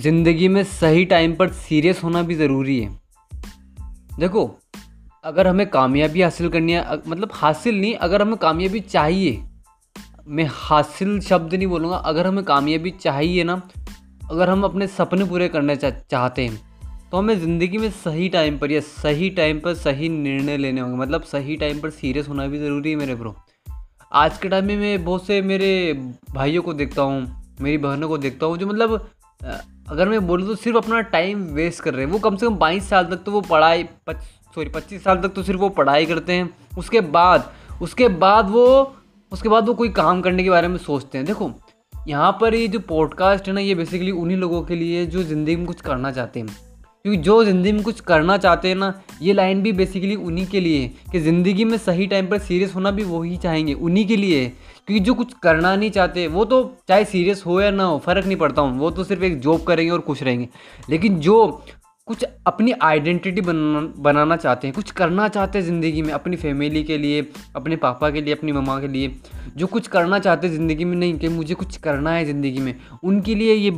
ज़िंदगी में सही टाइम पर सीरियस होना भी ज़रूरी है। देखो अगर हमें कामयाबी हासिल करनी है मतलब हासिल नहीं अगर हमें कामयाबी चाहिए मैं हासिल शब्द नहीं बोलूँगा अगर हमें कामयाबी चाहिए ना अगर हम अपने सपने पूरे करना चा, चाहते हैं तो हमें ज़िंदगी में सही टाइम पर या सही टाइम पर सही निर्णय लेने होंगे। मतलब सही टाइम पर सीरियस होना भी ज़रूरी है मेरे ब्रो आज के टाइम में मैं बहुत से मेरे भाइयों को देखता हूँ मेरी बहनों को देखता हूँ जो मतलब अगर मैं बोलूँ तो सिर्फ़ अपना टाइम वेस्ट कर रहे हैं। वो कम से कम बाईस साल तक तो वो पढ़ाई सॉरी पच्चीस साल तक तो सिर्फ़ वो पढ़ाई करते हैं। उसके बाद उसके बाद वो, उसके बाद वो कोई काम करने के बारे में सोचते हैं। देखो, यहाँ पर ये जो पॉडकास्ट है ना, ये बेसिकली उन्हीं लोगों के लिए जो ज़िंदगी में कुछ करना चाहते हैं। क्योंकि जो ज़िंदगी में कुछ करना चाहते हैं ना, ये लाइन भी बेसिकली उन्हीं के लिए कि ज़िंदगी में सही टाइम पर सीरियस होना भी वही चाहेंगे, उन्हीं के लिए क्योंकि जो कुछ करना नहीं चाहते, वो तो चाहे सीरियस हो या ना हो, फ़र्क नहीं पड़ता हूँ वो तो सिर्फ़ एक जॉब करेंगे और खुश रहेंगे। लेकिन जो कुछ अपनी आइडेंटिटी बना बनाना चाहते हैं, कुछ करना चाहते हैं ज़िंदगी में, अपनी फैमिली के लिए, अपने पापा के लिए, अपनी मम्मा के लिए, जो कुछ करना चाहते हैं ज़िंदगी में नहीं, कि मुझे कुछ करना है ज़िंदगी में, उनके लिए ये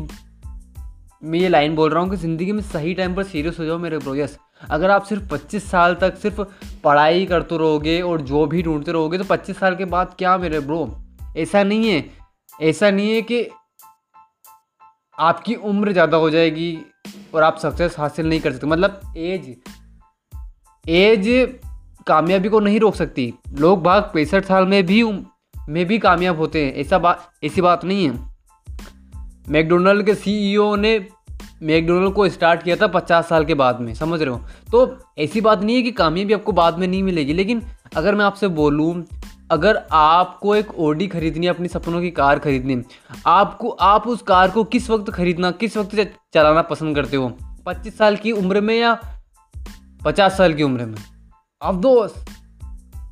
मैं ये लाइन बोल रहा हूँ कि ज़िंदगी में सही टाइम पर सीरियस हो जाओ मेरे ब्रो यस अगर आप सिर्फ़ 25 साल तक सिर्फ़ पढ़ाई करते रहोगे और जो भी ढूंढते रहोगे तो 25 साल के बाद क्या मेरे ब्रो ऐसा नहीं है. ऐसा नहीं है कि आपकी उम्र ज़्यादा हो जाएगी और आप सक्सेस हासिल नहीं कर सकते. मतलब एज एज कामयाबी को नहीं रोक सकती. लोग भाग पैंसठ साल में भी में भी कामयाब होते हैं. ऐसा बात ऐसी बात नहीं है. मैकडोनल्ड के सीईओ ने मैकडोनल्ड को स्टार्ट किया था पचास साल के बाद में, समझ रहे हो? तो ऐसी बात नहीं है कि कामयाबी आपको बाद में नहीं मिलेगी, लेकिन अगर मैं आपसे बोलूँ, अगर आपको एक ओडी खरीदनी है, अपनी सपनों की कार खरीदनी आपको, आप उस कार को किस वक्त खरीदना, किस वक्त चलाना पसंद करते हो? पच्चीस साल की उम्र में या पचास साल की उम्र में? अब दोस्त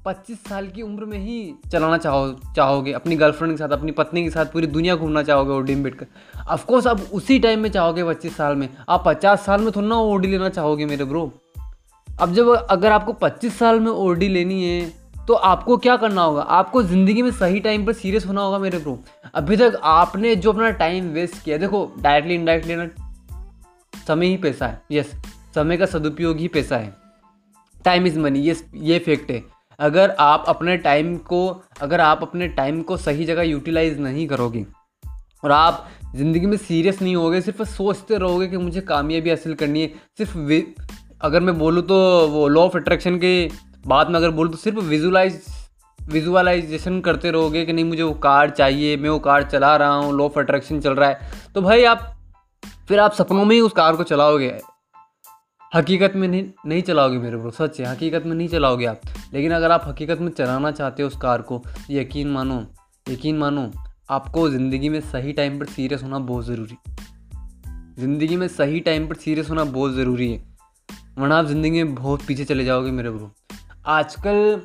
पच्चीस साल की उम्र में ही चलाना चाहो, चाहोगे, अपनी गर्लफ्रेंड के साथ, अपनी पत्नी के साथ पूरी दुनिया घूमना चाहोगे ओडी में बैठकर। अफकोर्स आप उसी टाइम में चाहोगे पच्चीस साल में। आप पचास साल में थोड़ा ना ओडी लेना चाहोगे मेरे ब्रो अब जब अगर आपको पच्चीस साल में ओडी लेनी है तो आपको क्या करना होगा? आपको ज़िंदगी में सही टाइम पर सीरियस होना होगा मेरे ब्रो अभी तक आपने जो अपना टाइम वेस्ट किया, देखो डायरेक्टली इनडायरेक्टली ना, समय ही पैसा है। यस समय का सदुपयोग ही पैसा है। टाइम इज़ मनी ये ये फैक्ट है। अगर आप अपने टाइम को, अगर आप अपने टाइम को सही जगह यूटिलाइज नहीं करोगे और आप ज़िंदगी में सीरियस नहीं होगे, सिर्फ़ सोचते रहोगे कि मुझे कामयाबी हासिल करनी है, सिर्फ़ अगर मैं बोलूँ तो वो लॉ ऑफ़ अट्रैक्शन के बाद में अगर बोलूँ तो सिर्फ़ विजुलाइज विजुअलाइजेशन करते रहोगे कि नहीं, मुझे वो कार चाहिए, मैं वो कार चला रहा हूँ लॉ ऑफ़ अट्रैक्शन चल रहा है। तो भाई आप, फिर आप सपनों में ही उस कार को चलाओगे। हकीकत में नहीं नहीं चलाओगे मेरे ब्रो सच है, हकीकत में नहीं चलाओगे आप। लेकिन अगर आप हकीकत में चलाना चाहते हो उस कार को, यकीन मानो यकीन मानो, आपको ज़िंदगी में सही टाइम पर सीरियस होना बहुत ज़रूरी। ज़िंदगी में सही टाइम पर सीरियस होना बहुत ज़रूरी है। वरना आप ज़िंदगी में बहुत पीछे चले जाओगे मेरे ब्रो आजकल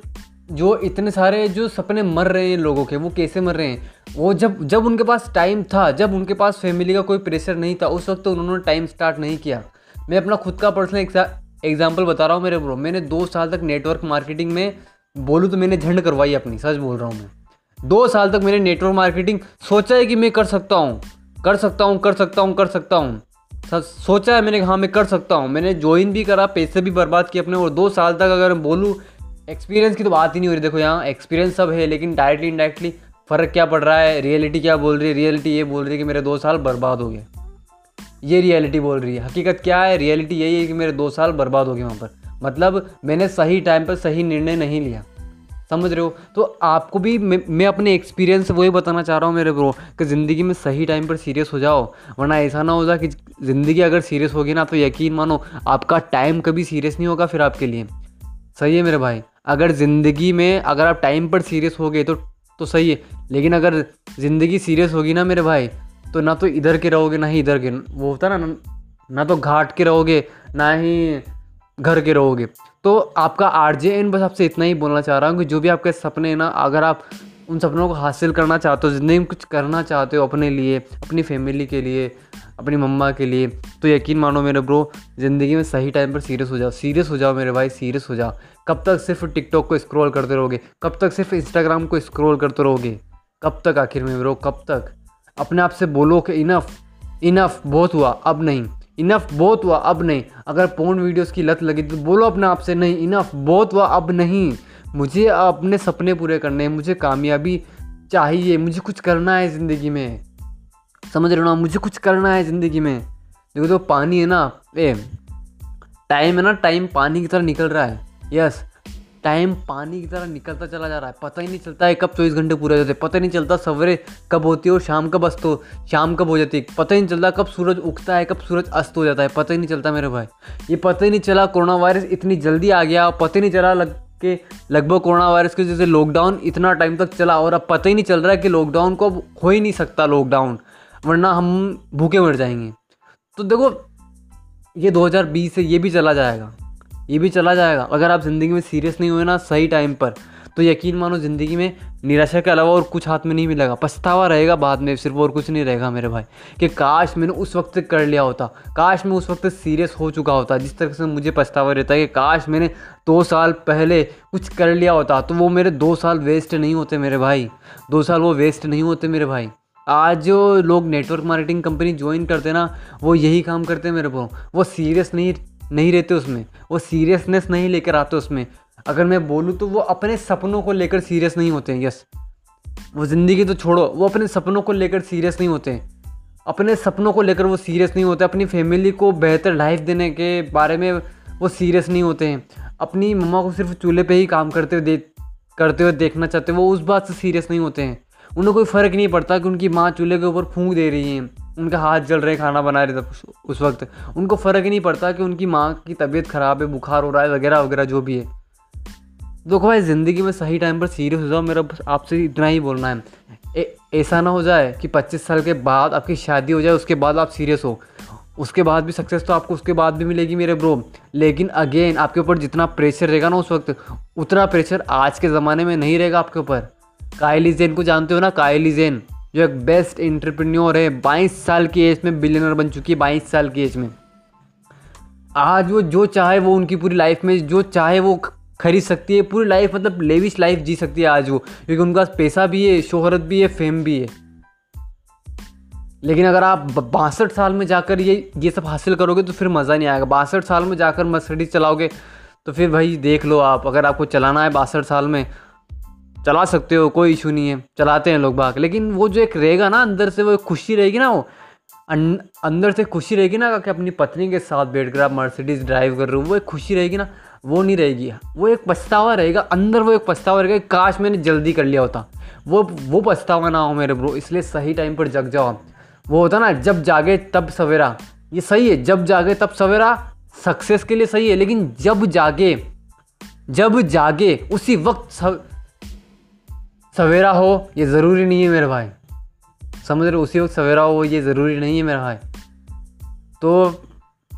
जो इतने सारे जो सपने मर रहे हैं लोगों के, वो कैसे मर रहे हैं? वो जब जब उनके पास टाइम था, जब उनके पास फैमिली का कोई प्रेशर नहीं था, उस वक्त तो उन्होंने टाइम स्टार्ट नहीं किया। मैं अपना खुद का पर्सनल एग्ज़ाम्पल बता रहा हूँ मेरे ब्रो मैंने दो साल तक नेटवर्क मार्केटिंग में बोलूँ तो मैंने झंड करवाई अपनी, सच बोल रहा हूँ मैं। दो साल तक मैंने नेटवर्क मार्केटिंग सोचा है कि मैं कर सकता हूँ, कर सकता हूँ, कर सकता हूँ, कर सकता हूँ। सोचा है मैंने हाँ मैं कर सकता हूँ। मैंने ज्वाइन भी करा, पैसे भी बर्बाद किए अपने, और दो साल तक अगर मैं बोलूँ एक्सपीरियंस की तो बात ही नहीं हो रही। देखो यहाँ एक्सपीरियंस सब है, लेकिन डायरेक्टली इनडायरेक्टली फ़र्क क्या पड़ रहा है? रियलिटी क्या बोल रही है? रियलिटी ये बोल रही है कि मेरे दो साल बर्बाद हो गए। ये रियलिटी बोल रही है। हकीकत क्या है? रियलिटी यही है कि मेरे दो साल बर्बाद हो गए वहाँ पर। मतलब मैंने सही टाइम पर सही निर्णय नहीं लिया। समझ रहे हो? तो आपको भी मैं, मैं अपने एक्सपीरियंस से वही बताना चाह रहा हूँ मेरे ब्रो कि ज़िंदगी में सही टाइम पर सीरियस हो जाओ। वरना ऐसा ना हो जाए कि ज़िंदगी अगर सीरियस होगी ना तो यकीन मानो आपका टाइम कभी सीरियस नहीं होगा फिर आपके लिए। सही है मेरे भाई? अगर ज़िंदगी में अगर आप टाइम पर सीरियस हो गए तो तो सही है। लेकिन अगर ज़िंदगी सीरियस होगी ना मेरे भाई तो ना तो इधर के रहोगे, ना ही इधर के। वो होता ना ना तो घाट के रहोगे, ना ही घर के रहोगे। तो आपका आर जे एन बस आपसे इतना ही बोलना चाह रहा हूँ कि जो भी आपके सपने हैं ना, अगर आप उन सपनों को हासिल करना चाहते हो ज़िंदगी में कुछ करना चाहते हो अपने लिए, अपनी फैमिली के लिए, अपनी मम्मा के लिए तो यकीन मानो मेरे ब्रो ज़िंदगी में सही टाइम पर सीरियस हो जाओ सीरियस हो जाओ मेरे भाई सीरियस हो जाओ। कब तक सिर्फ़ टिकटॉक को स्क्रॉल करते रहोगे? कब तक सिर्फ़ इंस्टाग्राम को स्क्रॉल करते रहोगे? कब तक आखिर में ब्रो कब तक? अपने आप से बोलो कि इनफ इनफ बहुत हुआ, अब नहीं। इनफ बहुत हुआ, अब नहीं। अगर पोर्न वीडियोस की लत लगी तो बोलो अपने आप से, नहीं इनफ बहुत हुआ, अब नहीं। मुझे अपने सपने पूरे करने हैं, मुझे कामयाबी चाहिए, मुझे कुछ करना है ज़िंदगी में। समझ रहे हो ना? मुझे कुछ करना है ज़िंदगी में। देखो तो पानी है ना, ए टाइम है ना टाइम पानी की तरह निकल रहा है। यस टाइम पानी की तरह निकलता चला जा रहा है। पता ही नहीं चलता है कब चौबीस घंटे पूरे हो जाते पता ही नहीं चलता सवेरे कब होती है और शाम कब अस्त हो, शाम कब हो जाती है। पता ही नहीं चलता कब सूरज उगता है, कब सूरज अस्त हो जाता है। पता ही नहीं चलता मेरे भाई। ये पता ही नहीं चला कोरोना वायरस इतनी जल्दी आ गया, पता ही नहीं चला लग के लगभग कोरोना वायरस की वजह से लॉकडाउन इतना टाइम तक चला और अब पता ही नहीं चल रहा है कि लॉकडाउन को अब हो ही नहीं सकता लॉकडाउन वरना हम भूखे मर जाएँगे। तो देखो, ये 2020 से ये भी चला जाएगा। ये भी चला जाएगा। अगर आप ज़िंदगी में सीरियस नहीं हुए ना सही टाइम पर तो यकीन मानो ज़िंदगी में निराशा के अलावा और कुछ हाथ में नहीं मिलेगा। पछतावा रहेगा बाद में, सिर्फ़ और कुछ नहीं रहेगा मेरे भाई, कि काश मैंने उस वक्त कर लिया होता, काश मैं उस वक्त सीरियस हो चुका होता, जिस तरह से मुझे पछतावा रहता है कि काश मैंने दो साल पहले कुछ कर लिया होता तो वो मेरे दो साल वेस्ट नहीं होते मेरे भाई। दो साल वो वेस्ट नहीं होते मेरे भाई। आज जो लोग नेटवर्क मार्केटिंग कंपनी ज्वाइन करते ना, वो यही काम करते हैं मेरे को वो सीरियस नहीं नहीं रहते उसमें। वो सीरियसनेस नहीं लेकर आते उसमें। अगर मैं बोलूँ तो वो अपने सपनों को लेकर सीरियस नहीं होते हैं यस वो ज़िंदगी तो छोड़ो, वो अपने सपनों को लेकर सीरियस नहीं होते अपने सपनों को लेकर वो सीरियस नहीं होते। अपनी फैमिली को बेहतर लाइफ देने के बारे में वो सीरियस नहीं होते हैं। अपनी मम्मा को सिर्फ़ चूल्हे पे ही काम करते हुए दे करते हुए देखना चाहते हैं, वो उस बात से सीरियस नहीं होते हैं। उन्हें कोई फ़र्क नहीं पड़ता कि उनकी माँ चूल्हे के ऊपर फूंक दे रही हैं। उनका हाथ जल रहे, खाना बना रहे थे उस वक्त। उनको फ़र्क ही नहीं पड़ता कि उनकी माँ की तबीयत ख़राब है, बुखार हो रहा है, वगैरह वगैरह जो भी है। देखो भाई, ज़िंदगी में सही टाइम पर सीरियस हो जाओ, मेरा बस आपसे इतना ही बोलना है। ऐसा ना हो जाए कि 25 साल के बाद आपकी शादी हो जाए, उसके बाद आप सीरियस हो। उसके बाद भी सक्सेस तो आपको उसके बाद भी मिलेगी मेरे ब्रो लेकिन अगेन आपके ऊपर जितना प्रेशर रहेगा ना उस वक्त, उतना प्रेशर आज के ज़माने में नहीं रहेगा आपके ऊपर। कायली जैन को जानते हो ना? कायली जेन। जो एक बेस्ट इंटरप्रेन्योर है, बाईस साल की एज में बिलियनर बन चुकी है, बाईस साल की एज में। आज वो जो चाहे वो उनकी पूरी लाइफ में, जो चाहे वो खरीद सकती है, पूरी लाइफ मतलब लेविश लाइफ जी सकती है आज वो, क्योंकि उनके पास पैसा भी है, शोहरत भी है फेम भी है। लेकिन अगर आप बासठ साल में जाकर ये ये सब हासिल करोगे तो फिर मज़ा नहीं आएगा। बासठ साल में जाकर मर्सिडीज चलाओगे तो फिर भाई देख लो आप, अगर आपको चलाना है बासठ साल में चला सकते हो, कोई इशू नहीं है। चलाते हैं लोग बाग लेकिन वो जो एक रहेगा ना, अंदर से वो खुशी रहेगी ना वो अंदर से खुशी रहेगी ना कि अपनी पत्नी के साथ बैठ कर आप मर्सिडीज ड्राइव कर रहे हो, वो एक खुशी रहेगी ना, वो नहीं रहेगी। वो एक पछतावा रहेगा, अंदर वो एक पछतावा रहेगा काश मैंने जल्दी कर लिया होता। वो वो पछतावा ना हो मेरे ब्रो इसलिए सही टाइम पर जग जाओ वो होता ना, जब जागे तब सवेरा। ये सही है, जब जागे तब सवेरा सक्सेस के लिए सही है, लेकिन जब जागे जब जागे, उसी वक्त सवेरा हो, ये ज़रूरी नहीं है मेरे भाई। समझ रहे उसी वक्त सवेरा हो, ये ज़रूरी नहीं है मेरा भाई। तो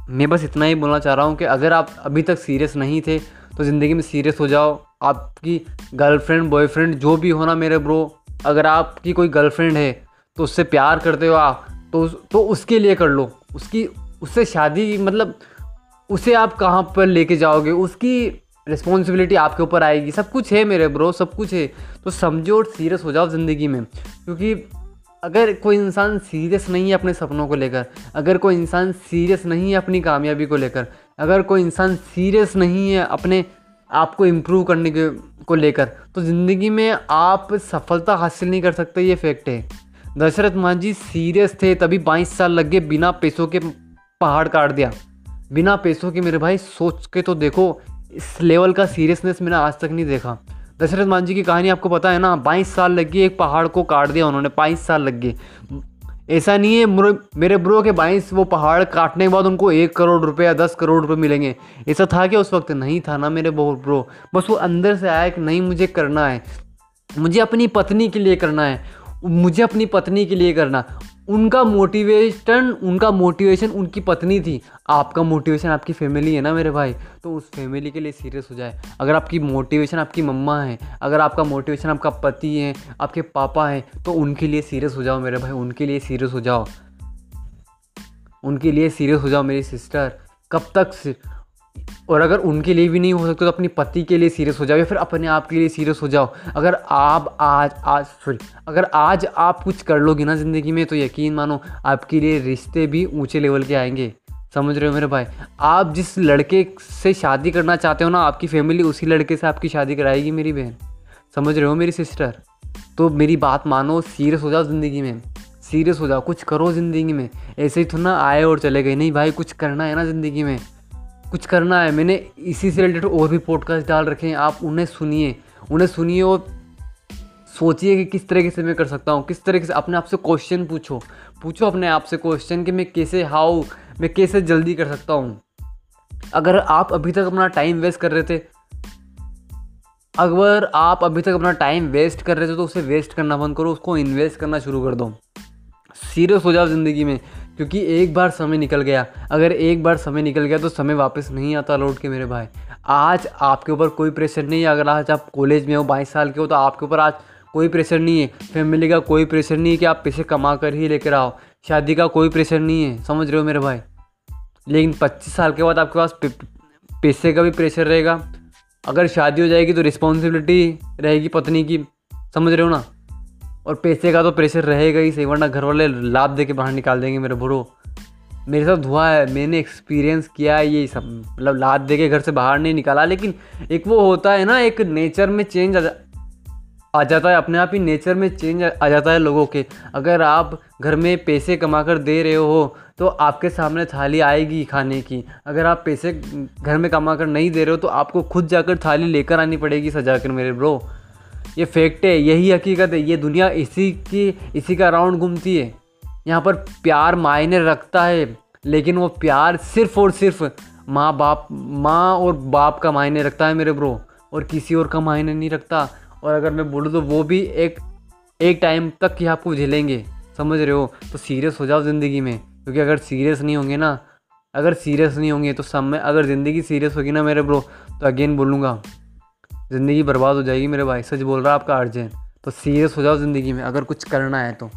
मैं बस इतना ही बोलना चाह रहा हूँ कि अगर आप अभी तक सीरियस नहीं थे तो ज़िंदगी में सीरियस हो जाओ। आपकी गर्लफ्रेंड बॉयफ्रेंड जो भी हो ना मेरे ब्रो अगर आपकी कोई गर्लफ्रेंड है तो उससे प्यार करते हो आप तो तो उसके लिए कर लो। उसकी, उससे शादी मतलब उसे आप कहाँ पर लेके जाओगे? उसकी रिस्पॉन्सिबिलिटी आपके ऊपर आएगी। सब कुछ है मेरे ब्रो, सब कुछ है। तो समझो और सीरियस हो जाओ ज़िंदगी में। क्योंकि अगर कोई इंसान सीरियस नहीं है अपने सपनों को लेकर, अगर कोई इंसान सीरियस नहीं है अपनी कामयाबी को लेकर, अगर कोई इंसान सीरियस नहीं है अपने आप को इम्प्रूव करने के, को लेकर तो ज़िंदगी में आप सफलता हासिल नहीं कर सकते, ये फैक्ट है। दशरथ मांझी सीरियस थे, तभी बाईस साल लग गए बिना पैसों के पहाड़ काट दिया। बिना पैसों के मेरे भाई सोच के तो देखो इस लेवल का सीरियसनेस मैंने आज तक नहीं देखा। दशरथ मांझी की कहानी आपको पता है ना, बाईस साल लग गई एक पहाड़ को काट दिया उन्होंने, बाईस साल लग गए। ऐसा नहीं है मेरे ब्रो के बाईस वो पहाड़ काटने के बाद उनको एक करोड़ रुपए या दस करोड़ रुपए मिलेंगे। ऐसा था कि उस वक्त? नहीं था ना मेरे बहुत ब्रो। बस वो अंदर से आया कि नहीं, मुझे करना है। मुझे अपनी पत्नी के लिए करना है। मुझे अपनी पत्नी के लिए करना। उनका मोटिवेशन उनका मोटिवेशन उनकी पत्नी थी। आपका मोटिवेशन आपकी फैमिली है ना मेरे भाई? तो उस फैमिली के लिए सीरियस हो जाए। अगर आपकी मोटिवेशन आपकी मम्मा है, अगर आपका मोटिवेशन आपका पति है, आपके पापा हैं तो उनके लिए सीरियस हो जाओ मेरे भाई, उनके लिए सीरियस हो जाओ। उनके लिए सीरियस हो जाओ मेरी सिस्टर कब तक और अगर उनके लिए भी नहीं हो सकता तो अपनी पति के लिए सीरियस हो जाओ या फिर अपने आप के लिए सीरियस हो जाओ। अगर आप आज आज सॉरी अगर आज आप कुछ कर लोगे ना ज़िंदगी में तो यकीन मानो आपके लिए रिश्ते भी ऊँचे लेवल के आएँगे। समझ रहे हो मेरे भाई? आप जिस लड़के से शादी करना चाहते हो ना, आपकी फैमिली उसी लड़के से आपकी शादी कराएगी मेरी बहन। समझ रहे हो मेरी सिस्टर तो मेरी बात मानो सीरियस हो जाओ ज़िंदगी में। सीरियस हो जाओ, कुछ करो ज़िंदगी में। ऐसे ही ना आए और चले गए। नहीं भाई, कुछ करना है ना ज़िंदगी में। कुछ करना है। मैंने इसी से रिलेटेड और भी पॉडकास्ट डाल रखे हैं। आप उन्हें सुनिए। उन्हें सुनिए और सोचिए कि किस तरीके से मैं कर सकता हूँ। किस तरीके से अपने आप से क्वेश्चन पूछो। पूछो अपने आप से क्वेश्चन कि मैं कैसे हाउ मैं कैसे जल्दी कर सकता हूँ। अगर आप अभी तक अपना टाइम वेस्ट कर रहे थे, अगर आप अभी तक अपना टाइम वेस्ट कर रहे थे तो उसे वेस्ट करना बंद करो। उसको इन्वेस्ट करना शुरू कर दो। सीरियस हो जाओ ज़िंदगी में। क्योंकि एक बार समय निकल गया। अगर एक बार समय निकल गया तो समय वापस नहीं आता लौट के मेरे भाई। आज आपके ऊपर कोई प्रेशर नहीं है। अगर आज आप कॉलेज में हो, बाईस साल के हो तो आपके ऊपर आज कोई प्रेशर नहीं है। फैमिली का कोई प्रेशर नहीं है कि आप पैसे कमा कर ही लेकर आओ। शादी का कोई प्रेशर नहीं है। समझ रहे हो मेरे भाई? लेकिन पच्चीस साल के बाद आपके पास पैसे का भी प्रेशर रहेगा। अगर शादी हो जाएगी तो रिस्पॉन्सिबिलिटी रहेगी पत्नी की। समझ रहे हो ना? और पैसे का तो प्रेशर रहेगा ही सही वरना घर वाले लाभ दे के बाहर निकाल देंगे मेरे बुरो मेरे साथ हुआ है मैंने एक्सपीरियंस किया है ये सब मतलब लाद दे के घर से बाहर नहीं निकाला लेकिन एक वो होता है ना एक नेचर में चेंज आ, जा, आ जाता है अपने आप ही नेचर में चेंज आ जाता है लोगों के। अगर आप घर में पैसे कमा कर दे रहे हो तो आपके सामने थाली आएगी खाने की। अगर आप पैसे घर में कमा कर नहीं दे रहे हो तो आपको खुद जाकर थाली लेकर आनी पड़ेगी सजा कर मेरे ब्रो ये फैक्ट है, यही हकीकत है, ये दुनिया इसी की, इसी का राउंड घूमती है। यहाँ पर प्यार मायने रखता है, लेकिन वो प्यार सिर्फ़ और सिर्फ़ माँ बाप, माँ और बाप का मायने रखता है मेरे ब्रो और किसी और का मायने नहीं रखता। और अगर मैं बोलूँ तो वो भी एक एक टाइम तक ही आपको झेलेंगे, समझ रहे हो? तो सीरियस हो जाओ ज़िंदगी में, क्योंकि अगर सीरियस नहीं होंगे ना, अगर सीरियस नहीं होंगे तो समय अगर ज़िंदगी सीरियस होगी ना मेरे ब्रो तो अगेन बोलूँगा। ज़िंदगी बर्बाद हो जाएगी मेरे भाई। सच बोल रहा है, आपका अर्जेंट। तो सीरियस हो जाओ ज़िंदगी में, अगर कुछ करना है तो।